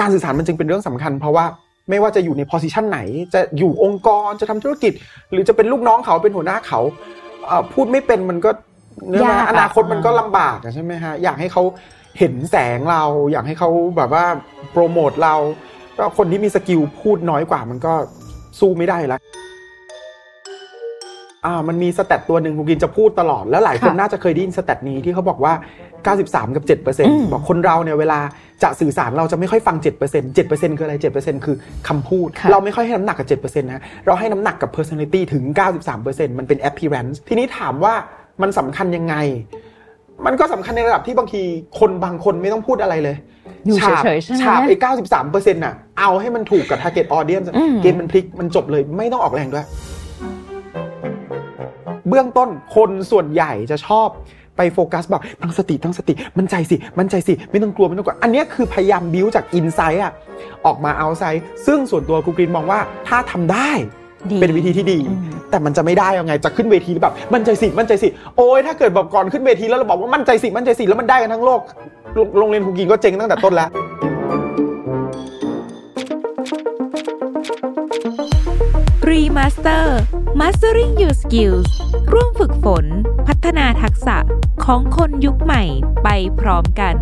การสื่อสารมันจึงเป็นเรื่องสำคัญ เพราะว่าไม่ว่าจะอยู่ใน position ไหน จะอยู่องค์กรจะทำธุรกิจ หรือจะเป็นลูกน้องเขาเป็นหัวหน้าเขาพูดไม่เป็นมันก็เนื้ออนาคตมันก็ลำบากใช่ไหมฮะอยากให้เขาเห็นแสงเรา อยากให้เขาแบบว่าโปรโมทเราก็คนที่มี skill พูดน้อยกว่ามันก็สู้ไม่ได้แล้ว อ่ามันมี stat ตัวหนึ่งครูกรีนจะพูดตลอด แล้วหลายคนน่าจะเคยได้ยิน stat นี้ที่เขาบอกว่า 93 กับ 7%บอกคนเราเนี่ยเวลาจะสื่อสารเราจะไม่ค่อยฟัง 7% 7%คืออะไร 7%คือคำพูด เราไม่ค่อยให้น้ำหนักกับ 7%นะ เราให้น้ำหนักกับ personality ถึง 93%มันเป็น appearance ทีนี้ถามว่ามันสำคัญยังไง มันก็สำคัญในระดับที่บางทีคนบางคนไม่ต้องพูดอะไรเลยฉาบฉาบไอ้เก้าสิบสามเปอร์เซ็นต์น่ะเอาให้มันถูกกับ target audience เกมมันพลิกมันจบเลยไม่ต้องออกแรงด้วย เบื้องต้นคนส่วนใหญ่จะชอบไปโฟกัสแบบตั้งสติตั้งสติ มั่นใจสิมั่นใจสิ ไม่ต้องกลัวไม่ต้องกลัว อันนี้คือพยายามบิวจากอินไซต์อะออกมาเอาไซต์ซึ่งส่วนตัวครูกรีนมองว่าถ้าทำได้เป็นวิธีที่ดี แต่มันจะไม่ได้ยังไงจะขึ้นเวทีแบบมั่นใจสิมั่นใจสิโอ้ยถ้าเกิดแบบก่อนขึ้นเวทีแล้วเราบอกว่ามั่นใจสิมั่นใจสิแล้วมันได้กันทั้งโลกโรงเรียนครูกินก็เจ๊งตั้งแต่ต้นแล้ว Remaster Mastering Your Skills ร่วมฝึกฝน พัฒนาทักษะของคนยุคใหม่ไปพร้อมกัน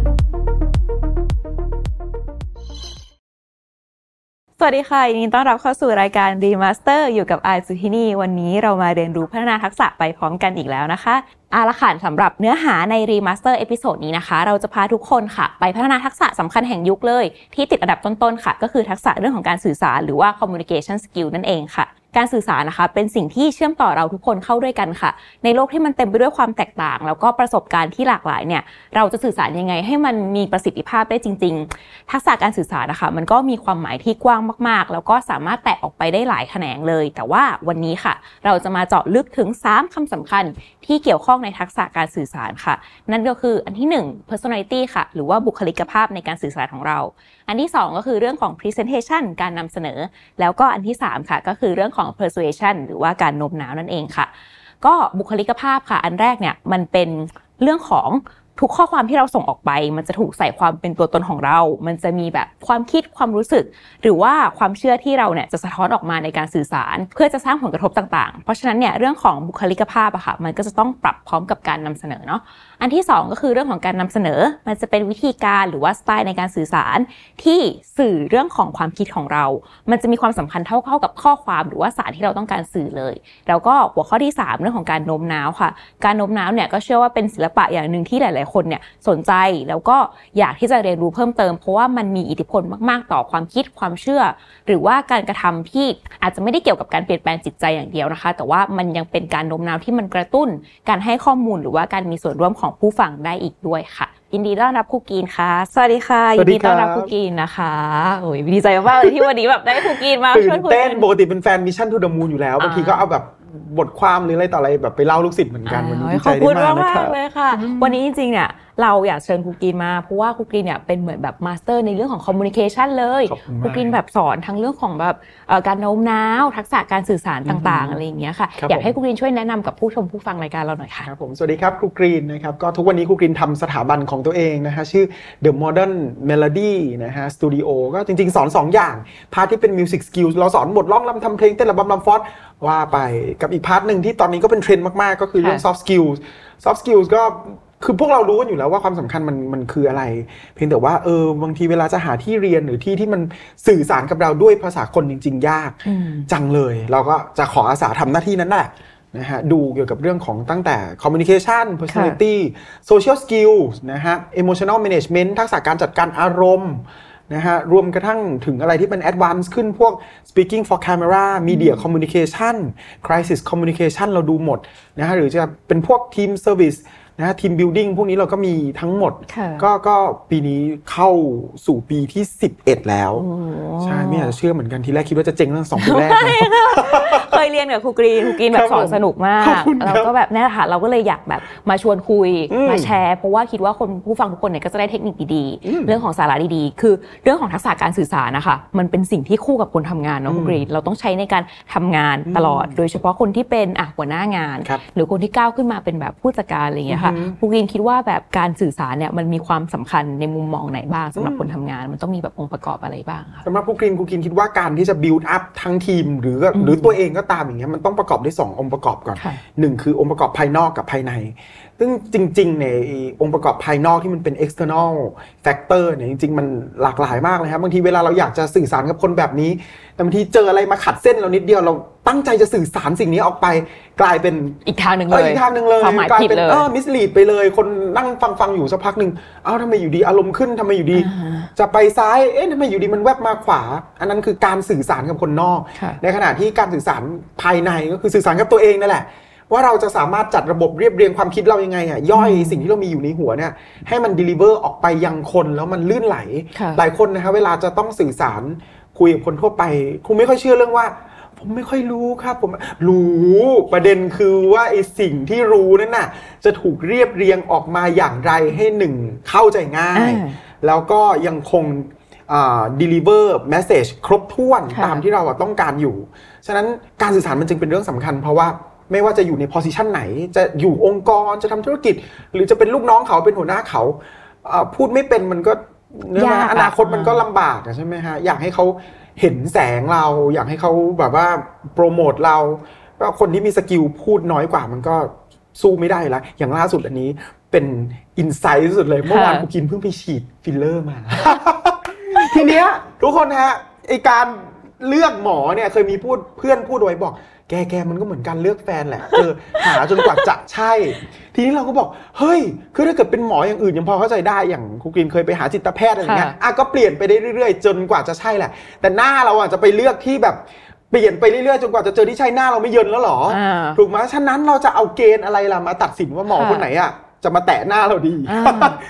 สวัสดีค่ะยินดีต้อนรับเข้าสู่รายการ Remaster อยู่กับไอซูที่นี่วันนี้เรามาเรียนรู้พัฒนาทักษะไปพร้อมกันอีกแล้วนะคะอาละค่ะสำหรับเนื้อหาใน Remaster episode นี้นะคะ เราจะพาทุกคนค่ะ ไปพัฒนาทักษะสำคัญแห่งยุคเลย ที่ติดอันดับต้นๆค่ะ ก็คือทักษะเรื่องของการสื่อสารหรือว่า communication skill นั่นเองค่ะ การสื่อสารนะคะ เป็นสิ่งที่เชื่อมต่อเราทุกคนเข้าด้วยกันค่ะ ในโลกที่มันเต็มไปด้วยความแตกต่าง แล้วก็ประสบการณ์ที่หลากหลายเนี่ยเราจะสื่อสารยังไงให้มันมีประสิทธิภาพได้จริง ๆ ทักษะการสื่อสารนะคะ มันก็มีความหมายที่กว้างมาก ๆ แล้วก็สามารถแตกออกไปได้หลายแขนงเลย แต่ว่าวันนี้ค่ะ เราจะมาเจาะลึกถึง 3คำสำคัญที่เกี่ยวข้องในทักษะการสื่อสารค่ะ นั่นก็คืออันที่ 1 personality ค่ะ หรือว่าบุคลิกภาพในการสื่อสารของเราอันที่ 2 ก็คือเรื่องของ presentation การนำเสนอ แล้วก็อันที่ 3 ค่ะ ก็คือเรื่องของ persuasion หรือว่าการโน้มน้าวนั่นเองค่ะ ก็บุคลิกภาพค่ะ อันแรกเนี่ยมันเป็นเรื่องของ ทุกข้อความที่เราส่งออกไป มันจะถูกใส่ความเป็นตัวตนของเรา มันจะมีแบบความคิดความรู้สึก หรือว่าความเชื่อที่เราเนี่ยจะสะท้อนออกมาในการสื่อสาร เพื่อจะสร้างผลกระทบต่างๆ เพราะฉะนั้นเนี่ยเรื่องของบุคลิกภาพอะค่ะมันก็จะต้องปรับพร้อมกับการนำเสนอเนาะอันที่ 2 ก็คือเรื่องของการนำเสนอ มันจะเป็นวิธีการหรือว่าสไตล์ในการสื่อสาร ที่สื่อเรื่องของความคิดของเรา มันจะมีความสำคัญเท่าๆกับข้อความหรือว่าสารที่เราต้องการสื่อเลย แล้วก็หัวข้อที่ 3 เรื่องของการโน้มน้าวค่ะ การโน้มน้าวเนี่ยก็เชื่อว่าเป็นศิลปะอย่างหนึ่งที่หลายๆ คนเนี่ยสนใจแล้วก็อยากที่จะเรียนรู้เพิ่มเติม เพราะว่ามันมีอิทธิพลมาก ๆ ต่อความคิดความเชื่อ หรือว่าการกระทำที่อาจจะไม่ได้เกี่ยวกับการเปลี่ยนแปลงจิตใจอย่างเดียวนะคะ แต่ว่ามันยังเป็นการโน้มน้าวที่มันกระตุ้น การให้ข้อมูลหรือว่าการมีส่วนร่วมของผู้ฟังได้อีกด้วยค่ะยินดีต้อนรับครูกรีนค่ะ สวัสดีค่ะ ยินดีต้อนรับครูกรีนนะคะ โอ้ยดีใจมากเลยที่วันนี้แบบได้ครูกรีนมาช่วยคุยเต้นปกติเป็นแฟน Mission To The Moon อยู่แล้วบางทีก็เอาแบบ บทความหรืออะไรต่ออะไรแบบไปเล่าลูกศิษย์เหมือนกันวันนี้ดีใจได้มากเลยค่ะ วันนี้จริงๆเนี่ยเราอยากเชิญครูกรีนมาเพราะว่าครูกรีนเนี่ยเป็นเหมือนแบบ master ในเรื่องของ communication เลยครูกรีนแบบสอนทั้งเรื่องของแบบการโน้มน้าวทักษะการสื่อสารต่างๆอะไรอย่างเงี้ยค่ะอยากให้ครูกรีนช่วยแนะนำกับผู้ชมผู้ฟังรายการเราหน่อยค่ะครับผมสวัสดีครับครูกรีนนะครับก็ทุกวันนี้ครูกรีนทำสถาบันของตัวเองนะฮะชื่อ The Modern Melody นะฮะสตูดิโอก็จริงๆ สอน 2 อย่าง part ที่เป็น music skill เราสอนบทร้องรำทำเพลงเต้นระบำรำฟ้อน ว่าไปกับอีก part หนึ่งที่ตอนนี้ก็เป็นเทรนด์มาก ๆ ก็คือเรื่อง soft skills soft skills ก็คือพวกเรารู้กันอยู่แล้วว่าความสำคัญมันมันคืออะไร เพียงแต่ว่าเออบางทีเวลาจะหาที่เรียนหรือที่ที่มันสื่อสารกับเราด้วยภาษาคนจริง ๆ ยาก จังเลย เราก็จะขออาสาทำหน้าที่นั้นแหละนะฮะดูเกี่ยวกับเรื่องของตั้งแต่ communication personality social skills นะฮะ emotional management ทักษะการจัดการอารมณ์ นะฮะรวมกระทั่งถึงอะไรที่เป็น advance ขึ้นพวก speaking for camera media communication crisis communication เราดูหมดนะฮะหรือจะเป็นพวก team service นะฮะทีมบิลดิ้งพวกนี้เราก็มีทั้งหมด ก็ก็ปีนี้เข้าสู่ปีที่ 11 แล้ว ใช่ไม่อยากจะเชื่อเหมือนกันทีแรกคิดว่าจะเจ๊งตั้งสองปีแรกเคยเรียนกับครูกรีนครูกรีนแบบสอนสนุกมากเราก็แบบนี่แหละค่ะเราก็เลยอยากแบบมาชวนคุยมาแชร์ เพราะว่าคิดว่าคนผู้ฟังทุกคนเนี่ยก็จะได้เทคนิคดีๆ เรื่องของสาระดีๆ คือเรื่องของทักษะการสื่อสารนะคะมันเป็นสิ่งที่คู่กับคนทำงานเนาะครูกรีนเราต้องใช้ในการทำงานตลอด โดยเฉพาะคนที่เป็นอะหัวหน้างาน หรือคนที่ก้าวขึ้นมาเป็นแบบผู้จัดการอะไรอย่างเงี้ยค่ะอือฮึครูกรีนคิดว่าแบบการสื่อสารเนี่ยมันมีความสำคัญในมุมมองไหนบ้างสำหรับอืมคนทำงาน มันต้องมีแบบองค์ประกอบอะไรบ้างคะสำหรับครูกรีนครูกรีนคิดว่าการที่จะ build up ทั้งทีม หรือก็อืมหรือตัวเองก็ตามอย่างเงี้ยมันต้องประกอบด้วยสององค์ประกอบก่อนค่ะหนึ่งคือองค์ประกอบภายนอกกับภายใน ซึ่งจริงๆเนี่ยไอ้องค์ประกอบภายนอกที่มันเป็น external factor เนี่ยจริง ๆ มันหลากหลายมากเลยครับบางทีเวลาเราอยากจะสื่อสารกับคนแบบนี้ แต่บางทีเจออะไรมาขัดเส้นเรานิดเดียวเราตั้งใจจะสื่อสารสิ่งนี้ออกไป กลายเป็นอีกทางหนึ่งเอเลอยอีกทางหนึ่งเลยความหมายกลายผิดเป็นเลยเออมิสลีดไปเลย คนนั่งฟังฟังๆอยู่สักพักหนึ่งเอ้าทำไมอยู่ดีอารมณ์ขึ้นทำไมอยู่ดีอ่าจะไปซ้ายเอ๊ะทำไมอยู่ดีมันแวบมาขวา อันนั้นคือการสื่อสารกับคนนอกค่ะในขณะที่การสื่อสารภายในก็คือสื่อสารกับตัวเองนั่นแหละ ว่าเราจะสามารถจัดระบบเรียบเรียงความคิดเรายังไงอะย่อยสิ่งที่เรามีอยู่ในหัวเนี่ยให้มัน deliver ออกไปยังคนแล้วมันลื่นไหลค่ะหลายคนนะคะเวลาจะต้องสื่อสารคุยกับคนทั่วไปคงไม่ค่อยเชื่อเรื่องว่าผมไม่ค่อยรู้ครับผมรู้ประเด็นคือว่าไอ้สิ่งที่รู้นั่นน่ะจะถูกเรียบเรียงออกมาอย่างไรให้หนึ่งเข้าใจง่ายอ่าแล้วก็ยังคงอ่า deliver message ครบถ้วนค่ะตามที่เราอะต้องการอยู่ ฉะนั้นการสื่อสารมันจึงเป็นเรื่องสำคัญเพราะว่า ไม่ว่าจะอยู่ใน position ไหน จะอยู่องค์กรจะทำธุรกิจ หรือจะเป็นลูกน้องเขาเป็นหัวหน้าเขาอ่าพูดไม่เป็นมันก็เนื่องยากอะอนาคตมันก็ลำบากอะใช่ไหมฮะอยากให้เขาเห็นแสงเรา อยากให้เขาแบบว่าโปรโมทเราก็คนที่มี skill พูดน้อยกว่ามันก็สู้ไม่ได้แล้วอย่างล่าสุดอันนี้เป็น insight สุดเลยเมื่อวานค่ะกูกินเพิ่งไปฉีดฟิลเลอร์มา ทีเนี้ยทุกคนฮะไอการเลือกหมอเนี่ยเคยมีพูดเพื่อนพูดไว้บอก แกแกมันก็เหมือนการเลือกแฟนแหละเออหาจนกว่าจะใช่ ทีนี้เราก็บอก เฮ้ย คือถ้าเกิดเป็นหมออย่างอื่นยังพอเข้าใจได้อย่างครูกรีนเคยไปหาจิตแพทย์อะไรอย่างเงี้ยค่ะอะก็เปลี่ยนไปได้เรื่อยๆ จนกว่าจะใช่แหละ แต่หน้าเราอะจะไปเลือกที่แบบเปลี่ยนไปเรื่อยๆจนกว่าจะเจอที่ใช่หน้าเราไม่เยินแล้วเหรออ่าถูกไหมฉะนั้นเราจะเอาเกณฑ์อะไรล่ะมาตัดสินว่าหมอค่ะคนไหนอะ จะมาแตะหน้าเราดีอ่า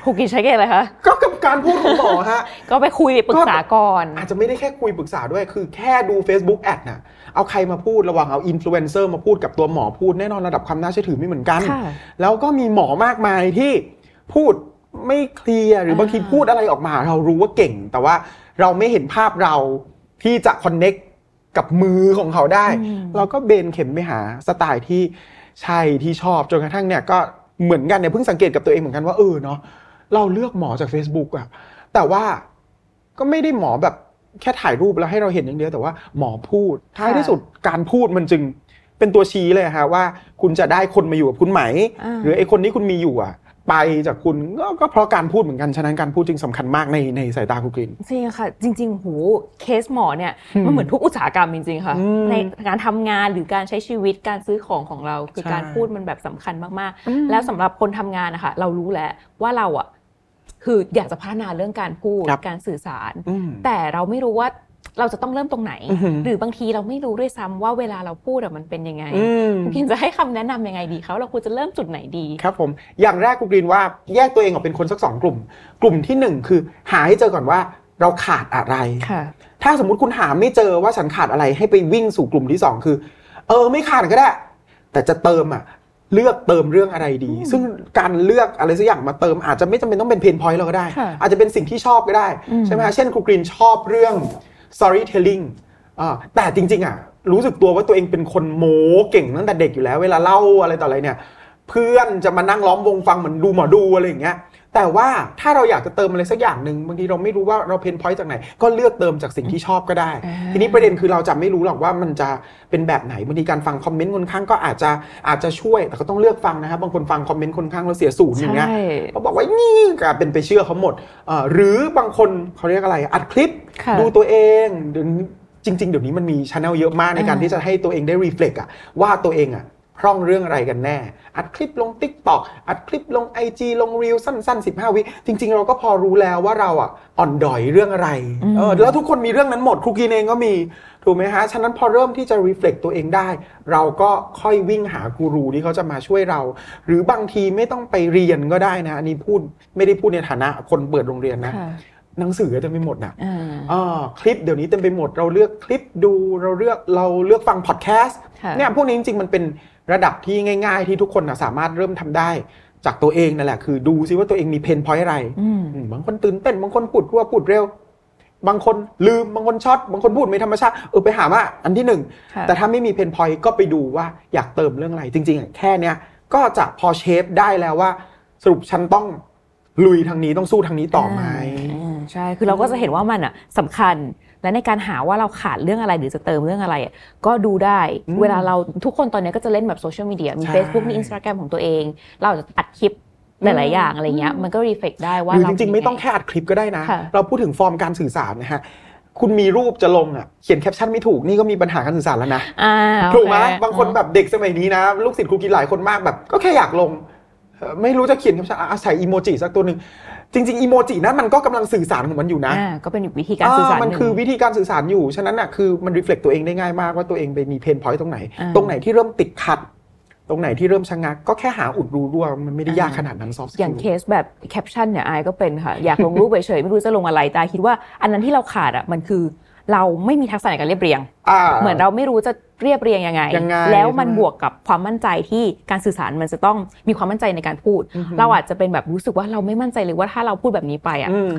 ครูกรีนใช้เกณฑ์อะไรคะ ก็กับการพูดของหมอฮะ ก็ไปคุยปรึกษาก่อน อาจจะไม่ได้แค่คุยปรึกษาด้วย คือแค่ดู Facebook แอดน่ะ เอาใครมาพูดระหว่างเอาอินฟลูเอนเซอร์มาพูดกับตัวหมอพูดแน่นอนระดับความน่าเชื่อถือไม่เหมือนกันค่ะแล้วก็มีหมอมากมายที่พูดไม่เคลียร์หรือบางทีอ่าพูดอะไรออกมา เรารู้ว่าเก่ง แต่ว่าเราไม่เห็นภาพเราที่จะคอนเน็กกับมือของเขาได้ เราก็เบนเข็มไปหาสไตล์ที่ใช่ที่ชอบจนกระทั่งเนี่ยก็ เหมือนกันเนี่ยเพิ่งสังเกตกับตัวเองเหมือนกันว่าเออเนาะเราเลือกหมอจาก Facebook อะแต่ว่าก็ไม่ได้หมอแบบแค่ถ่ายรูปแล้วให้เราเห็นอย่างเดียวแต่ว่าหมอพูดท้ายที่สุดการพูดมันจึงเป็นตัวชี้เลยฮะว่า คุณจะได้คนมาอยู่กับคุณไหมอ่าหรือไอ้คนที่คุณมีอยู่อะ ไปจากคุณก็ก็เพราะการพูดเหมือนกัน ฉะนั้นการพูดจึงสำคัญมากในในสายตาคุณกรีนจริงค่ะ จริง ๆ หูเคสหมอเนี่ยอืมมันเหมือนทุกอุตสาหกรรมจริง ๆ ค่ะอืมในการทำงานหรือการใช้ชีวิตการซื้อของของเรา คือใช่การพูดมันแบบสำคัญมากอืมๆแล้วสำหรับคนทำงานนะคะเรารู้แล้วว่าเราอะคืออยากจะพัฒนาเรื่องการพูดครับการสื่อสารอืมแต่เราไม่รู้ว่า เราจะต้องเริ่มตรงไหนอือหือหรือบางทีเราไม่รู้ด้วยซ้ำว่าเวลาเราพูดอะมันเป็นยังไงอืมคุณพินจะให้คำแนะนำยังไงดีเขาเราควรจะเริ่มจุดไหนดีครับผมอย่างแรกคุณกรีนว่าแยกตัวเองออกเป็นคนสักสองกลุ่ม กลุ่มที่หนึ่งคือ หาให้เจอก่อนว่าเราขาดอะไรค่ะถ้าสมมุติคุณหาไม่เจอว่าฉันขาดอะไรให้ไปวิ่งสู่กลุ่มที่สองคือ เออไม่ขาดก็ได้ แต่จะเติมอะเลือกเติมเรื่องอะไรดี ซึ่งการเลือกอะไรสักอย่างมาเติมอาจจะไม่จำเป็นต้องเป็นเพนพอยต์เราก็ได้ค่ะอาจจะเป็นสิ่งที่ชอบก็ได้อืมใช่ไหมฮะเช่นครูกรีนชอบเรื่อง storytelling อ่าแต่จริง ๆ อะ รู้สึกตัวว่าตัวเองเป็นคนโม้เก่งตั้งแต่เด็กอยู่แล้ว เวลาเล่าอะไรต่ออะไรเนี่ย เพื่อนจะมานั่งล้อมวงฟังเหมือนดูหมอดูอะไรอย่างเงี้ย แต่ว่าถ้าเราอยากจะเติมอะไรสักอย่างหนึ่งบางทีเราไม่รู้ว่าเราเพนพอยต์จากไหน ก็เลือกเติมจากสิ่งที่ชอบก็ได้อ่าทีนี้ประเด็นคือเราจะไม่รู้หรอกว่ามันจะเป็นแบบไหนบางทีการฟังคอมเมนต์คนข้างก็อาจจะอาจจะช่วยแต่ก็ต้องเลือกฟังนะครับบางคนฟังคอมเมนต์คนข้างแล้วเสียศูนย์อย่างเงี้ยใช่เขาบอกว่านี่ก็เป็นไปเชื่อเขาหมดเอ่อหรือบางคนเขาเรียกอะไรอัดคลิปค่ะดูตัวเองเดี๋ยวนี้จริง ๆ เดี๋ยวนี้มันมีช anel เยอะมากในการอ่าที่จะให้ตัวเองได้รีเฟล็กอะว่าตัวเองอะ พร่องเรื่องอะไรกันแน่ อัดคลิปลง Tik t o อกอัดคลิปลง IG ลงรีลสั้น ๆ 15 วิ จริง ๆ เราก็พอรู้แล้วว่าเราอะอ่อนดอยเรื่องอะไรอืมเออแล้วทุกคนมีเรื่องนั้นหมดครูกินเองก็มี ถูกไหมฮะ ฉะนั้นพอเริ่มที่จะรีเฟล็กตัวเองได้ เราก็ค่อยวิ่งหากูรูที่เขาจะมาช่วยเรา หรือบางทีไม่ต้องไปเรียนก็ได้นะอันนี้พูดไม่ได้พูดในฐานะคนเปิดโรงเรียนนะค่ะหนังสือเต็มไปหมดนะอ่าอ่าคลิปเดี๋ยวนี้เต็มไปหมด เราเลือกคลิปดูเราเลือกเราเลือกฟังพอดแคสต์ค่ะเนี่ยพวกนี้จริงๆมันเป็น ระดับที่ง่าย ๆ ที่ทุกคนนะสามารถเริ่มทำได้ จากตัวเองนั่นแหละคือดูซิว่าตัวเองมี pain point อะไรอืมอืมบางคนตื่นเต้นบางคนพูดรัวพูดเร็ว บางคนลืมบางคนช็อตบางคนพูดไม่ธรรมชาติเออไปหามาอันที่หนึ่งค่ะแต่ถ้าไม่มี pain point ก็ไปดูว่าอยากเติมเรื่องอะไรจริงๆอะแค่เนี้ยก็จะพอเชฟได้แล้วว่า สรุปฉันต้องลุยทางนี้ต้องสู้ทางนี้ต่อไหมอ่าใช่คือเราก็จะเห็นว่ามันอะสำคัญ และในการหาว่าเราขาดเรื่องอะไรหรือจะเติมเรื่องอะไรอะก็ดูได้อืมเวลาเราทุกคนตอนนี้ก็จะเล่นแบบโซเชียลมีเดียมีใช่ Facebook มี Instagram ของตัวเอง เราอาจจะอัดคลิปหลาย ๆ อย่างอะไรเงี้ยมันก็รีเฟกได้ว่าหรือเราจริง ๆ ไม่ต้องแค่อัดคลิปก็ได้นะค่ะเราพูดถึงฟอร์มการสื่อสารนะฮะคุณมีรูปจะลงอะเขียนแคปชั่นไม่ถูกนี่ก็มีปัญหาการสื่อสารแล้วนะอ่าโอเคถูกไหมบางคนแบบเด็กสมัยนี้นะ ลูกศิษย์ครูกรีนหลายคนมากแบบ ก็แค่อยากลงเอ่อไม่รู้จะเขียนแคปชั่นอะใส่อีโมจิสักตัวหนึ่ง จริงๆอีโมจินั้นมันก็กำลังสื่อสารของมันอยู่นะอ่าก็เป็นอีกวิธีการสื่อสารเมันหงคือวิธีการสื่อสารอยู่ฉะนั้นอะคือมัน reflect ตัวเองได้ง่ายมากว่าตัวเองไปมี pain point ตรงไหนอ่าตรงไหนที่เริ่มติดขัด ตรงไหนที่เริ่มชะงัก ก็แค่หาอุดรูรั่วมันไม่ได้ยากขนาดนั้นซอฟต์อย่างเคสแบบแคปชั่นเนี่ยไอายก็เป็นค่ะ อยากลงรูปเฉยๆไม่รู้จะลงอะไรแต่คิดว่า อันนั้นที่เราขาดอะมันคือเราไม่มีทักษะในการเรียบเรียง เหมือนเราไม่รู้จะ เรียบเรียงยังไงยังไงแล้วมันใช่ไหมบวกกับความมั่นใจที่การสื่อสารมันจะต้องมีความมั่นใจในการพูดอือฮึเราอาจจะเป็นแบบรู้สึกว่าเราไม่มั่นใจเลยว่าถ้าเราพูดแบบนี้ไปอะอืม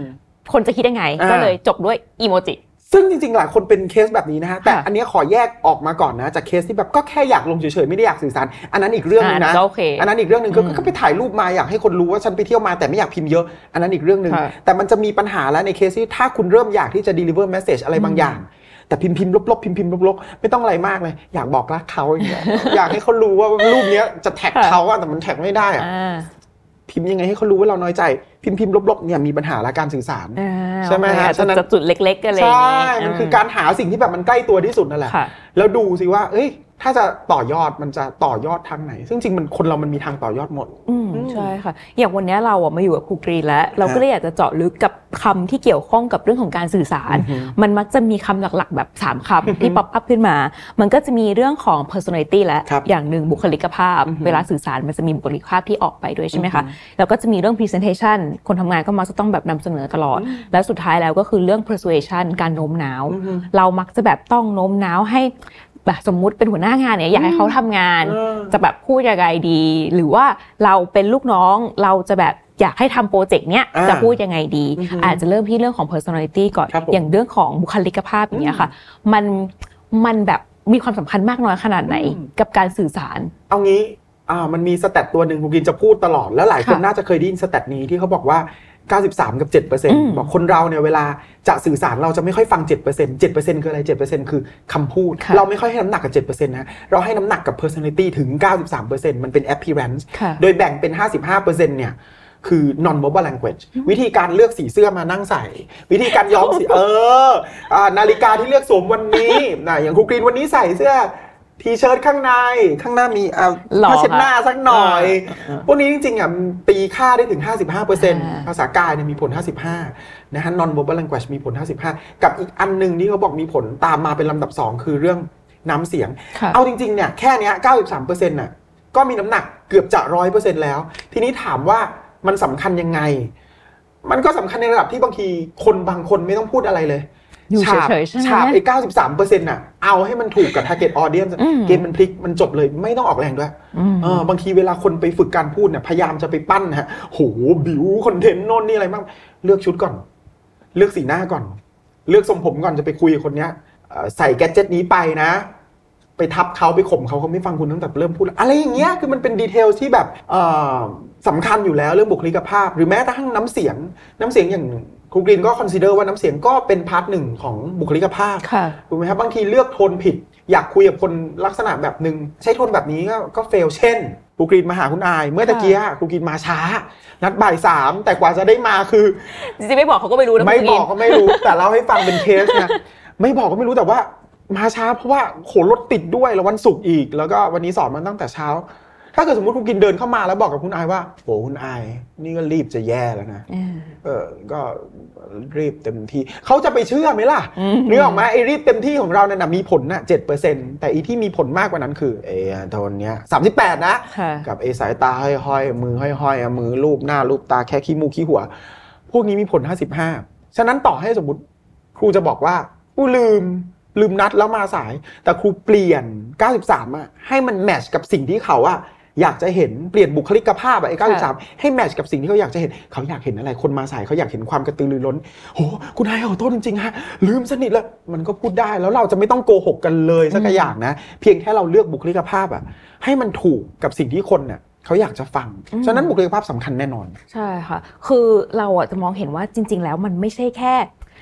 คนจะคิดยังไงอ่าก็เลยจบด้วยอีโมจิซึ่งจริงๆ หลายคนเป็นเคสแบบนี้นะฮะ แต่ค่ะอันเนี้ยขอแยกออกมาก่อนนะ จากเคสที่แบบก็แค่อยากลงเฉยๆ ไม่ได้อยากสื่อสาร อันนั้นอีกเรื่องหนึงนะอ่าก็โอเคอันนั้นอีกเรื่องหนึ่งก็อืมก็ไปถ่ายรูปมาอยากให้คนรู้ว่าฉันไปเที่ยวมาแต่ไม่อยากพิมพ์เยอะ อันนั้นอีกเรื่องหนึ่งค่ะแต่มันจะมีปัญหาแล้วในเคสที่ถ้าคุณเริ่มอยากที่จะ deliver message อะไรบางอย่าง แต่พิมพ์พิมพ์ลบๆพิมพ์พิมพ์ลบๆไม่ต้องอะไรมากเลย อยากบอกรักเขาอย่างเงี้ยอยากให้เขารู้ว่ารูปเนี้ยจะแท็กเขาอะแต่มันแท็กไม่ได้อะอ่าพิมพ์ยังไงให้เขารู้ว่าเราน้อยใจ พิมพ์พิมพ์ลบๆเนี่ยมีปัญหาและการสื่อสารอ่าใช่ไหมฮะโอเคฉะนั้นจะจุดเล็กๆกันเลยใช่มันคือการหาสิ่งที่แบบมันใกล้ตัวที่สุดนั่นแหละค่ะแล้วดูสิว่า เอ้ย ถ้าจะต่อยอดมันจะต่อยอดทางไหน ซึ่งจริงมันคนเรามันมีทางต่อยอดหมด อืมใช่ค่ะ อย่างวันนี้เราอะมาอยู่กับครูกรีนแล้ว เราก็ฮะเลยอยากจะเจาะลึกกับคำที่เกี่ยวข้องกับเรื่องของการสื่อสารอือฮึมันมักจะมีคำหลักๆ แบบ 3คำที่ pop up ขึ้นมา มันก็จะมีเรื่องของ personality และครับอย่างหนึ่งบุคลิกภาพอือฮึเวลาสื่อสารมันจะมีบุคลิกภาพที่ออกไปด้วยใช่ไหมคะแล้วก็จะมีเรื่อง presentation คนทำงานก็มักจะต้องแบบนำเสนอตลอด แล้วสุดท้ายแล้วก็คือเรื่อง persuasion การโน้มน้าวอือฮึเรามักจะแบบต้องโน้มน้าวให้ แบบสมมุติเป็นหัวหน้างานเนี่ยอยากให้เขาทำงานเออจะแบบพูดยังไงดี หรือว่าเราเป็นลูกน้องเราจะแบบอยากให้ทำโปรเจกต์เนี้ยอ่าจะพูดยังไงดีอือฮึอาจจะเริ่มที่เรื่องของ personality ก่อนครับผมอย่างเรื่องของบุคลิกภาพอย่างเงี้ยค่ะ มันมันแบบมีความสำคัญมากน้อยขนาดไหนอืมกับการสื่อสาร เอางี้อ่ามันมีสแตทตัวหนึ่งคุณกินจะพูดตลอดแล้วหลายคนค่ะน่าจะเคยได้ยินสแตทนี้ที่เขาบอกว่า 93 กับ7%อืมบอกคนเราเนี่ยเวลาจะสื่อสารเราจะไม่ค่อยฟัง 7% 7%คืออะไร 7%คือคำพูดค่ะเราไม่ค่อยให้น้ำหนักกับ 7%นะเราให้น้ำหนักกับ personality ถึง 93%มันเป็น appearance ค่ะโดยแบ่งเป็น 55%เนี่ยคือ non verbal language วิธีการเลือกสีเสื้อมานั่งใส่ วิธีการย้อมสีเอออ่านาฬิกาที่เลือกสวมวันนี้นะอย่างครูกรีนวันนี้ใส่เสื้อ ทีเชิ้ตข้างในข้างหน้ามีอ่าหล่อผ้าเช็ดหน้าสักหน่อยอ่าพวกนี้จริงๆอะมันตีค่าได้ถึง 55%าภาษากายเนี่ยมีผล 55นะฮะ non verbal language มีผล 55 กับอีกอันหนึ่งที่เขาบอกมีผลตามมาเป็นลำดับ 2 คือเรื่องน้ำเสียงค่ะเอาจริงๆเนี่ยแค่เนี้ย93%น่ะก็มีน้ำหนักเกือบจะ 100%แล้ว ทีนี้ถามว่ามันสำคัญยังไง มันก็สำคัญในระดับที่บางทีคนบางคนไม่ต้องพูดอะไรเลย อยู่ฉาบเฉยๆใช่ไหมฉาบไอ้93%น่ะเอาให้มันถูกกับ target audience อืมเกมมันพลิกมันจบเลยไม่ต้องออกแรงด้วยอืมเออบางทีเวลาคนไปฝึกการพูดเนี่ยพยายามจะไปปั้นนะฮะโหบิวคอนเทนต์โน่นนี่อะไรบ้างเลือกชุดก่อน เลือกสีหน้าก่อน เลือกทรงผมก่อนจะไปคุยกับคนเนี้ยเอ่อใส่ gadget นี้ไปนะ ไปทับเขาไปข่มเขาเขาไม่ฟังคุณตั้งแต่เริ่มพูด อะไรอย่างเงี้ยคือมันเป็น detail ที่แบบเอ่อสำคัญอยู่แล้วเรื่องบุคลิกภาพ หรือแม้กระทั่งน้ำเสียงน้ำเสียงอย่าง ครูกรีนก็ consider ว่าน้ำเสียงก็เป็น part หนึ่งของบุคลิกภาพค่ะถูกไหมครับบางทีเลือกโทนผิด อยากคุยกับคนลักษณะแบบหนึ่งใช้โทนแบบนี้ก็ก็ fail เช่นครูกรีนมาหาคุณอาย เมื่อตะกี้ครูกรีนมาช้า นัดบ่ายสามแต่กว่าจะได้มาคือจริงๆไม่บอกเขาก็ไม่รู้นะไม่คุณบอกนก็ไม่รู้ แต่เล่าให้ฟังเป็นเคสนะไม่บอกก็ไม่รู้แต่ว่ามาช้าเพราะว่าโขรถติดด้วยแล้ววันศุกร์อีก แล้วก็วันนี้สอนมาตั้งแต่เช้า ถ้าเกิดสมมติคุณกินเดินเข้ามาแล้วบอกกับคุณอายว่าโหคุณอายนี่ก็รีบจะแย่แล้วนะอืมเออก็รีบเต็มที่เขาจะไปเชื่อไหมล่ะอืมนึกออกไหมไอ้รีบเต็มที่ของเราเนี่ยนะมีผลนะเจ็ดเปอร์เซ็นแต่อีที่มีผลมากกว่านั้นคือเอโทนเนี้ยสามสิบแปดนะค่ะกับไอ้สายตาห้อยๆ มือห้อยๆอะมือรูปหน้ารูปตาแค่ขี้มูกขี้หัว พวกนี้มีผล55ฉะนั้นต่อให้สมมติครูจะบอกว่ากูลืมลืมนัดแล้วมาสาย แต่ครูเปลี่ยน 93อะให้มันแมทชกับสิ่งที่เขาอะ อยากจะเห็นเปลี่ยนบุคลิกภาพอะไอ้93ให้แมทชกับสิ่งที่เขาอยากจะเห็นเขาอยากเห็นอะไรคนมาสายเขาอยากเห็นความกระตือรือร้นโหคุณนายขอโทษจริงๆฮะลืมสนิทแล้วมันก็พูดได้แล้วเราจะไม่ต้องโกหกกันเลยสักอย่างนะ เพียงแค่เราเลือกบุคลิกภาพอะให้มันถูกกับสิ่งที่คนน่ะเขาอยากจะฟังอืมฉะนั้นบุคลิกภาพสำคัญแน่นอน ใช่ค่ะ คือเราอะจะมองเห็นว่าจริง ๆ แล้วมันไม่ใช่แค่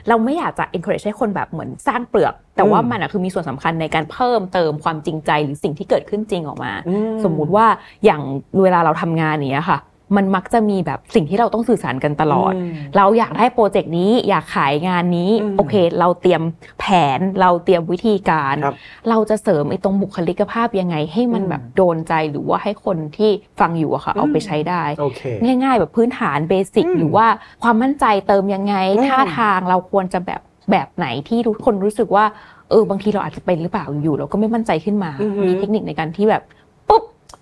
เราไม่อยากจะ encourage ให้คนแบบเหมือนสร้างเปลือก แต่ว่าอืมมันอะคือมีส่วนสำคัญในการเพิ่มเติมความจริงใจหรือสิ่งที่เกิดขึ้นจริงออกมาอืสมมุติว่าอย่างเวลาเราทำงานอย่างเนี้ยค่ะ มันมักจะมีแบบสิ่งที่เราต้องสื่อสารกันตลอดอืมเราอยากได้โปรเจกต์นี้อยากขายงานนี้อืมโอเค เราเตรียมแผนเราเตรียมวิธีการครับเราจะเสริมไอ้ตรงบุคลิกภาพยังไง ให้มันอืมแบบโดนใจหรือว่าให้คนที่ฟังอยู่อะค่ะเอาไปใช้ได้โอเคง่าย ๆ แบบพื้นฐานเบสิกอืมหรือว่าความมั่นใจเติมยังไงอืมท่าทางเราควรจะแบบแบบไหนที่ทุกคนรู้สึกว่าเออบางทีเราอาจจะเป็นหรือเปล่าอยู่เราก็ไม่มั่นใจขึ้นมาอือฮึมีเทคนิคในการที่แบบปุ๊บทุ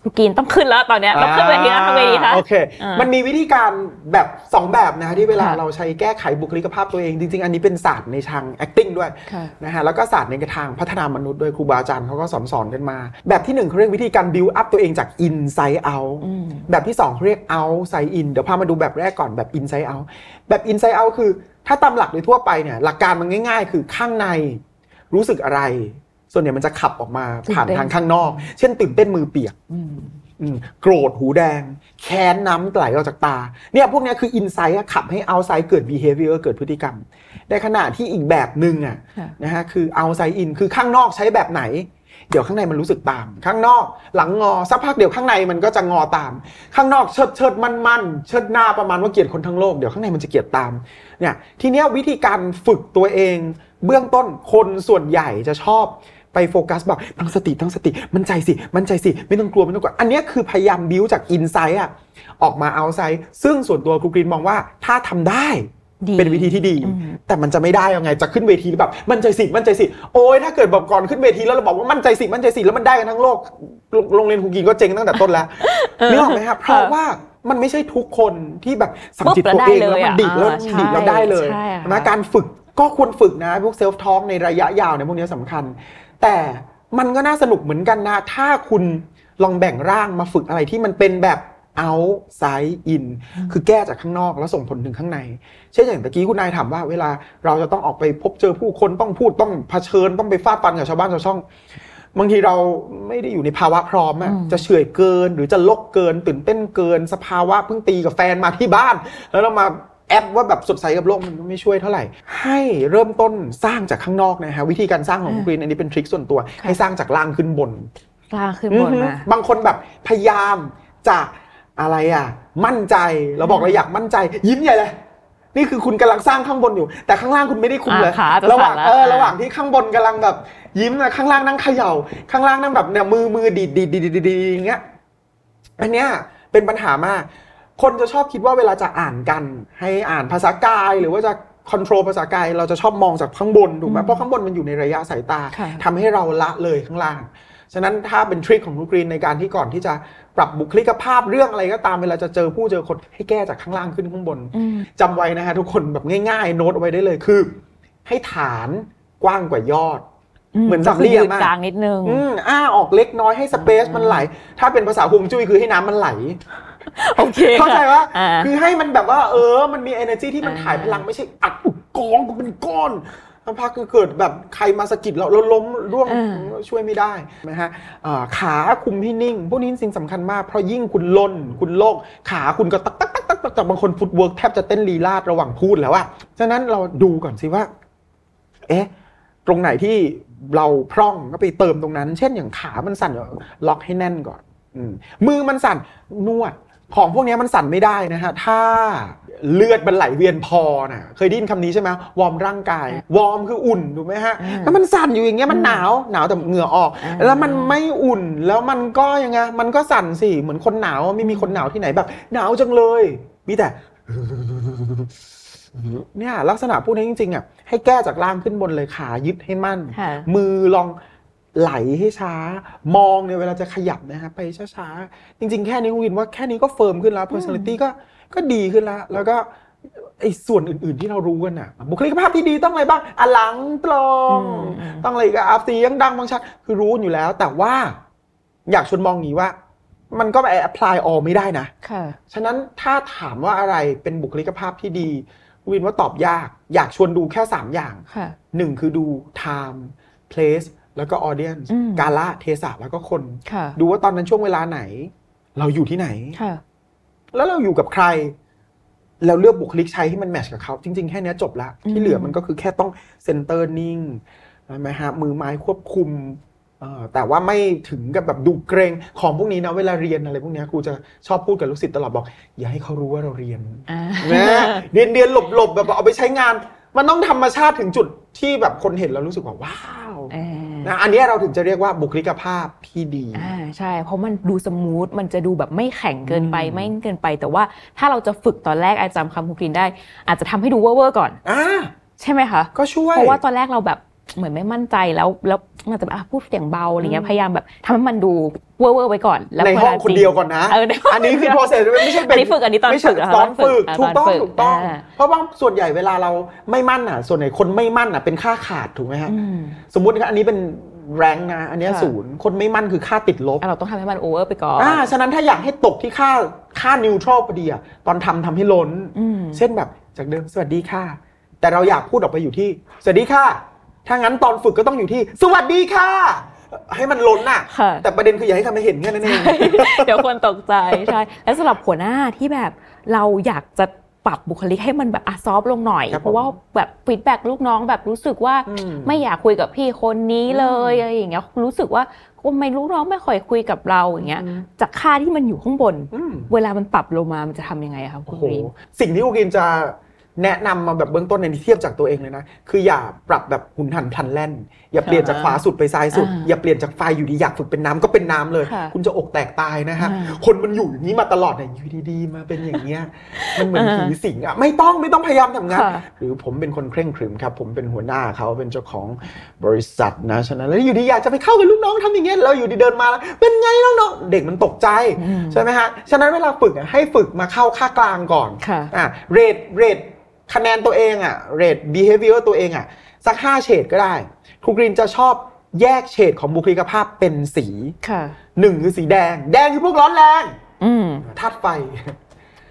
กกีนต้องขึ้นแล้วตอนเนี้ยต้องขึ้นเวทีแล้วทำไงดีคะโอเคอ่ามัมันมีวิธีการแบบสองแบบนะฮะที่เวลาค่ะเราใช้แก้ไขบุคลิกภาพตัวเอง จริง ๆ อันนี้เป็นศาสตร์ในทาง acting ด้วยค่ะนะฮะแล้วก็ศาสตร์ในทางพัฒนามนุษย์ด้วยครูบาอาจารย์เขาก็สอนสอนกันมา แบบที่หนึ่งเขาเรียกวิธีการ build up ตัวเองจาก inside out อืมแบบที่สองเขาเรียก outside in เดี๋ยวพามาดูแบบแรกก่อนแบบ inside out แบบ inside out คือ ถ้าตามหลักโดยทั่วไปเนี่ยหลักการมันง่าย ๆ คือข้างในรู้สึกอะไร ส่วนใหญ่มันจะขับออกมาผ่านตื่นเต้นทางข้างนอก เช่นตื่นเต้นมือเปียกอืมอืมโกรธหูแดง แค้นน้ำไหลออกจากตา เนี่ยพวกเนี้ยคืออินไซต์ขับให้เอาไซต์เกิด behavior เกิดพฤติกรรม ในขณะที่อีกแบบหนึ่งอะค่ะนะฮะคือเอาไซต์อินคือข้างนอกใช้แบบไหน เดี๋ยวข้างในมันรู้สึกตาม ข้างนอกหลังงอสักพักเดี๋ยวข้างในมันก็จะงอตาม ข้างนอกเชิดเชิดมันมันเชิดหน้าประมาณว่าเกลียดคนทั้งโลกเดี๋ยวข้างในมันจะเกลียดตามเนี่ยทีเนี้ยวิธีการฝึกตัวเอง เบื้องต้นคนส่วนใหญ่จะชอบ ไปโฟกัสบอกตั้งสติตั้งสติ มั่นใจสิมั่นใจสิไม่ต้องกลัวไม่ต้องกลัวอันเนี้ยคือพยายามบิวจาก inside อะออกมา outside ซึ่งส่วนตัวครูกรีนมองว่าถ้าทำได้ดีเป็นวิธีที่ดีอืมแต่มันจะไม่ได้ยังไง จะขึ้นเวทีแบบ มั่นใจสิมั่นใจสิโอ้ยถ้าเกิดแบบก่อนขึ้นเวทีแล้วเราบอกว่ามั่นใจสิมั่นใจสิแล้วมันได้กันทั้งโลกโรงโรงเรียนครูกรีนก็เจ๊งตั้งแต่ต้นแล้วนึกออกไหมครับเพราะว่ามันไม่ใช่ทุกคนที่แบบสัมจิตตัวเองแล้วมันดีดแล้วอ่าใช่ดีดแล้วได้เลยใช่ค่ะนะการฝึกก็ควรฝึกนะพวกเซลฟ์ทอ l k ในระยะยาวเนี่ยพวกนี้สำคัญ แต่มันก็น่าสนุกเหมือนกันนะ ถ้าคุณลองแบ่งร่างมาฝึกอะไรที่มันเป็นแบบ outside in คือแก้จากข้างนอกแล้วส่งผลถึงข้างใน เช่นอย่างตะกี้คุณนายถามว่าเวลาเราจะต้องออกไปพบเจอผู้คนต้องพูดต้องเผชิญต้องไปฟาดฟันกับชาวบ้านชาวช่อง บางทีเราไม่ได้อยู่ในภาวะพร้อมอะอืมจะเฉื่อยเกินหรือจะลกเกิน ตื่นเต้นเกิน สภาวะเพิ่งตีกับแฟนมาที่บ้าน แล้วเรามา แอปว่าแบบสดใสกับโลกมันก็ไม่ช่วยเท่าไหร่ ให้เริ่มต้นสร้างจากข้างนอกนะฮะวิธีการสร้างของอ่ากรีนอันนี้เป็นทริคส่วนตัว ให้สร้างจากล่างขึ้นบนกล้าขึ้นบนอือมาฮึบางคนแบบพยายามจะอะไรอะ มั่นใจเราบอกเราอยากมั่นใจ ยิ้มใหญ่เลยนี่คือคุณกำลังสร้างข้างบนอยู่ แต่ข้างล่างคุณไม่ได้คุมเลยอ่าขาจะระหว่างสั่นแล้วเอออ่าระหว่างที่ข้างบนกำลังแบบ ยิ้มนะข้างล่างนั่งเขย่า ข้างล่างนั่งแบบเนี่ยมือมือดีดดีดดีดดีดดีดอย่างเงี้ยอันเนี้ยเป็นปัญหามาก คนจะชอบคิดว่าเวลาจะอ่านกัน ให้อ่านภาษากายหรือว่าจะคอนโทรลภาษากายเราจะชอบมองจากข้างบนถูกไหมอืมเพราะข้างบนมันอยู่ในระยะสายตาค่ะทำให้เราละเลยข้างล่าง ฉะนั้นถ้าเป็นทริคของลูกกรีนในการที่ก่อนที่จะปรับบุคลิกภาพเรื่องอะไรก็ตามเวลาจะเจอผู้เจอคนให้แก้จากข้างล่างขึ้นข้างบนอืมจำไว้นะฮะทุกคนแบบง่ายๆ โน้ตเอาไว้ได้เลยคือ ให้ฐานกว้างกว่ายอด เหมือนสามเหลี่ยมก็คืออะกลางนิดนึงอืมอ้าออกเล็กน้อยให้ space มันไหล ถ้าเป็นภาษาฮวงจุ้ยคือให้น้ำมันไหลโอเคเข้าใจว่าอ่าคือให้มันแบบว่า เออ มันมี energy ที่มันอ่าถ่ายพลังไม่ใช่อัดอุกกองกูเป็นก้อนสักพักก็เกิดแบบใครมาสะกิดเราเราล้มร่วงช่วยไม่ได้นะฮะอ่าขาคุมให้นิ่ง พวกนี้สิ่งสำคัญมาก เพราะยิ่งคุณลน คุณโยก ขาคุณก็ตักตักตักตักตักตักบางคน footwork แทบจะเต้นลีลาศระหว่างพูดแล้วอะฉะนั้นเราดูก่อนสิว่า เอ๊ะ ตรงไหนที่เราพร่องก็ไปเติมตรงนั้น เช่นอย่างขามันสั่นล็อกให้แน่นก่อนอืมมือมันสั่นนวดของพวกนี้มันสั่นไม่ได้นะฮะ ถ้าเลือดมันไหลเวียนพอน่ะเคยได้ยินคำนี้ใช่ไหม warm ร่างกาย warm คืออุ่นถูกไหมฮะอืมแล้วมันสั่นอยู่อย่างเงี้ยมันหนาวหนาวแต่เหงื่อออกอ่าแล้วมันไม่อุ่นแล้วมันก็ยังไงมันก็สั่นสิเหมือนคนหนาวไม่มีคนหนาวที่ไหนแบบ หนาวจังเลย มีแต่ เนี่ยลักษณะพวกนี้จริงๆอะให้แก้จากล่างขึ้นบนเลยขายึดให้มั่นค่ะมือลองไหลให้ช้า มองเนี่ยเวลาจะขยับนะฮะไปช้าๆ จริง ๆ แค่นี้คุณวินว่าแค่นี้ก็เฟิร์มขึ้นแล้ว personality ก็ก็ดีขึ้นแล้ว แล้วก็ไอ้ส่วนอื่น ๆที่เรารู้กันอะ บุคลิกภาพที่ดีต้องอะไรบ้างอะหลังตรงอืมอืมต้องอะไรอีกับอาเสียงดังบางชัดคือรู้อยู่แล้ว แต่ว่า อยากชวนมองอย่างนี้ว่า มันก็ไป apply all ไม่ได้นะค่ะฉะนั้นถ้าถามว่าอะไรเป็นบุคลิกภาพที่ดี วินว่าตอบยาก อยากชวนดูแค่ 3 อย่างค่ะหนึ่งคือดู time place แล้วก็ audience อืมกาละเทศะแล้วก็คนค่ะดูว่าตอนนั้นช่วงเวลาไหน เราอยู่ที่ไหนค่ะแล้วเราอยู่กับใครเราเลือกบุคลิกใช้ให้มันแมทช์กับเขา จริง ๆ แค่เนี้ยจบละอืมที่เหลือมันก็คือแค่ต้องเซนเตอร์นิ่งใช่ไหมฮะมือไม้ควบคุมเอ่อ แต่ว่าไม่ถึงกับแบบดูเกร็งของพวกนี้นะเวลาเรียนอะไรพวกเนี้ยครูจะชอบพูดกับลูกศิษย์ตลอดบอก อย่าให้เขารู้ว่าเราเรียนอ่านะเรียนเรียนหลบหลบแบบเอาไปใช้งาน มันต้องธรรมชาติถึงจุดที่แบบคนเห็นแล้วรู้สึกว่า wow เออนะอันเนี้ยเราถึงจะเรียกว่าบุคลิกภาพที่ดีอ่าใช่ เพราะมันดู smooth มันจะดูแบบไม่แข็งเกินไปอืมไม่เกินไป แต่ว่าถ้าเราจะฝึกตอนแรกอาจำคำครูกรีนได้ อาจจะทำให้ดูเวอร์ๆก่อนอ่าใช่ไหมคะก็ช่วยเพราะว่าตอนแรกเราแบบ เหมือนไม่มั่นใจแล้วแล้วมันจะแบบอะพูดเสียงเบาอะไรเงี้ยพยายามแบบทำให้มันดูเวอร์ๆไว้ก่อนแล้วในห้องวลาคนจริเดียวก่อนนะเออในห้งอันนี้คือ process ไม่ใช่เป็อันนนี้ฝึกอันนี้ตอนไม่ใช่ฝึกะตอนฝึกะถูกต้องนฝึถูกต้องาเพราะว่าส่วนใหญ่เวลาเราไม่มั่นอะ ส่วนใหญ่คนไม่มั่นอะเป็นค่าขาดถูกไหมฮะอืมสมมุติอันนี้เป็นแรงนะ อันเนี้ยค่ะศูนย์คนไม่มั่นคือค่าติดลบอะเราต้องทำให้มันโอเวอร์ไปก่อนอ่าฉะนั้นถ้าอยากให้ตกที่ค่าค่านิวทรัลพอดีอะตอนทำทำให้ล้นอืมเช่นแบบจากเดิมสวัสดีค่ะ แต่เราอยากพูดออกไปอยู่ที่ สวัสดีค่ะ ถ้างั้นตอนฝึกก็ต้องอยู่ที่ สวัสดีค่ะ ให้มันล้นอะ ค่ะ แต่ประเด็นคืออย่าให้ใครมาเห็นแค่นั้นเอง เดี๋ยวคนตกใจใช่ แล้วสำหรับหัวหน้าที่แบบเราอยากจะปรับบุคลิกให้มันแบบอะซอฟลงหน่อย ครับผมเพราะว่าแบบฟีดแบ็ลูกน้องแบบรู้สึกว่าอืมไม่อยากคุยกับพี่คนนี้เลยอะไรอย่างเงี้ยรู้สึกว่าทำไมลูกน้องไม่ค่อยคุยกับเราอย่างเงี้ยจากค่าที่มันอยู่ข้างบน อืม เวลามันปรับลงมามันจะทำยังไงอะครับคุโอ้ณโหรีน สิ่งที่กูกินจะ แนะนำมาแบบเบื้องต้นในที่เทียบจากตัวเองเลยนะ คืออย่าปรับแบบหุนหันพลันแล่น อย่าเปลี่ยนจากขวาสุดไปซ้ายสุดอ่าอย่าเปลี่ยนจากไฟอยู่ดีอยากฝึกเป็นน้ำก็เป็นน้ำเลยค่ะคุณจะอกแตกตายนะฮะอ่าคนมันอยู่อย่างนี้มาตลอดเนี่ยอยู่ดีๆ มาเป็นอย่างเงี้ย มันเหมือนอ่าผีสิงอะ ไม่ต้องไม่ต้องพยายามทำงานค่ะหรือผมเป็นคนเคร่งครึมครับ ผมเป็นหัวหน้าเขาเป็นเจ้าของบริษัทนะ ฉะนั้นแล้วอยู่ดีอยากจะไปเข้ากับลูกน้องทำอย่างเงี้ยแล้วอยู่ดีเดินมาแล้วเป็นไงน้องๆ เด็กมันตกใจอืมใช่ไหมฮะ ฉะนั้นเวลาฝึกอะให้ฝึกมาเข้าค่ากลางก่อนค่ะอะเรทเรท คะแนนตัวเองอะเรท behavior ตัวเองอะสักห้าเฉดก็ได้ครูกรีนจะชอบแยกเฉดของบุคลิกภาพเป็นสีค่ะหนึ่งคือสีแดง แดงคือพวกร้อนแรงอืมธาตุไฟ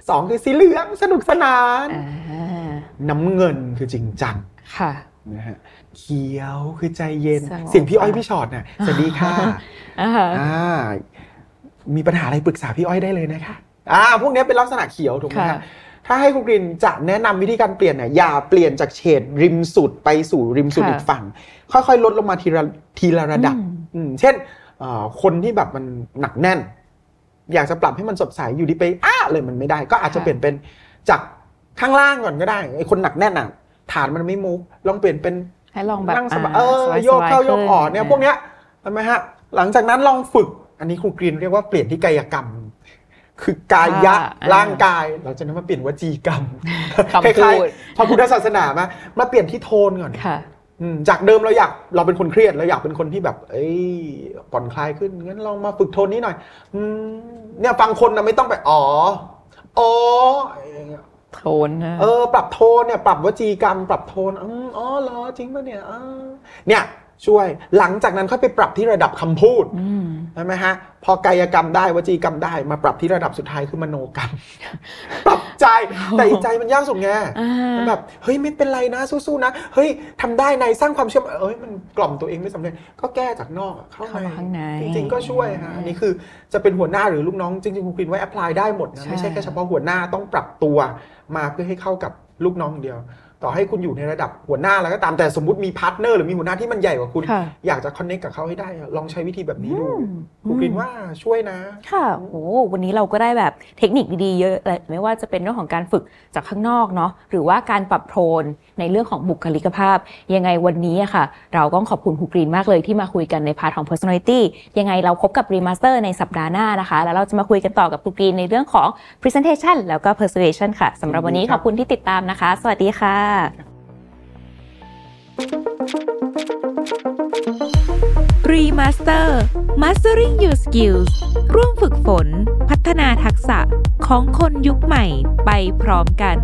สองคือสีเหลืองสนุกสนานอ่าน้ำเงินคือจริงจังค่ะนะฮะเขียวคือใจเย็นสงบเสียงพี่อ้อยพี่ชอตน่ะสวัสดีค่ะอ่าอ่ามีปัญหาอะไรปรึกษาพี่อ้อยได้เลยนะคะอ่าพวกเนี้ยเป็นลักษณะเขียวถูกไหมค่ะฮะ ถ้าให้คุณกรินจะแนะนำวิธีการเปลี่ยนเนี่ยอย่าเปลี่ยนจากเฉดริมสุดไปสู่ริมสุดค่ะอีกฝั่ง ค่อยๆ ลดลงมาทีละทีละระดับอืมอืมเช่นเอ่อคนที่แบบมันหนักแน่น อยากจะปรับให้มันสดใสอยู่ดีไปอ้าเลยมันไม่ได้ ก็อาจจะเปลี่ยนเป็นจากข้างล่างก่อนก็ได้ไอ้คนหนักแน่นอะฐานมันไม่มุกลองเปลี่ยนเป็นให้ลองแบบนั่งสบายอ่เออสบๆโยกเข้าโยกออกเนี่ยขึ้พวกเนี้ยใช่ไหมฮะหลังจากนั้นลองฝึกอันนี้ครูกรีนเรียกว่าเปลี่ยนที่กายกรรม คือกายะอ่าร่างกายหลังจากนั้นมาเปลี่ยนวจีกรรมคำคล้ายพูดๆพระพุทธศาสนามามาเปลี่ยนที่โทนก่อนค่ะอืมจากเดิมเราอยากเราเป็นคนเครียดเราอยากเป็นคนที่แบบ เอ้ยผ่อนคลายขึ้นงั้นลองมาฝึกโทนนี้หน่อยอืมเนี่ยฟังคนนะไม่ต้องไปอ๋ออ๋อโทนนะเออ ปรับโทนเนี่ย ปรับวจีกรรม ปรับโทนอืมอ๋อเหรอจริงปะเนี่ยอ่าเนี่ย ช่วย หลังจากนั้นค่อยไปปรับที่ระดับคำพูดอืมใช่ไหมฮะ พอกายกรรมได้วจีกรรมได้มาปรับที่ระดับสุดท้ายคือมโนกรรม ปรับใจแต่อีกใจมันยากสุดไงอ่ามันแบบเฮ้ยไม่เป็นไรนะสู้ๆนะเฮ้ยทำได้ในสร้างความเชื่อมั่นเอ้ยมันกล่อมตัวเองไม่สำเร็จก็แก้จากนอกอะเข้าเข้ามาข้างในจริงๆก็ช่วยฮะอันนี้คือจะเป็นหัวหน้าหรือลูกน้องจริงๆคุณคิดไว้ apply ได้หมดนะใช่ไม่ใช่แค่เฉพาะหัวหน้าต้องปรับตัวมาเพื่อให้เข้ากับลูกน้องเดียว ต่อให้คุณอยู่ในระดับหัวหน้าแล้วก็ตามแต่สมมติมี partner หรือมีหัวหน้าที่มันใหญ่กว่าคุณค่ะอยากจะคอนเน c t กับเขาให้ได้อะลองใช้วิธีแบบนี้ดูอืมคุณคิดว่าช่วยนะ ค่ะโอ้วันนี้เราก็ได้แบบเทคนิคดีๆเยอะเลยไม่ว่าจะเป็นเรื่องของการฝึกจากข้างนอกเนาะหรือว่าการปรับโทน ในเรื่องของบุคลิกภาพ ยังไงวันนี้อะค่ะ เราต้องขอบคุณครูกรีนมากเลยที่มาคุยกันใน part ของ personality ยังไงเราพบกับ remaster ในสัปดาห์หน้านะคะ แล้วเราจะมาคุยกันต่อกับครูกรีนในเรื่องของ presentation แล้วก็ persuasion ค่ะสำหรับวันนี้ยินดีครับขอบคุณที่ติดตามนะคะ สวัสดีค่ะ Remaster Mastering Your Skills ร่วมฝึกฝน พัฒนาทักษะของคนยุคใหม่ไปพร้อมกัน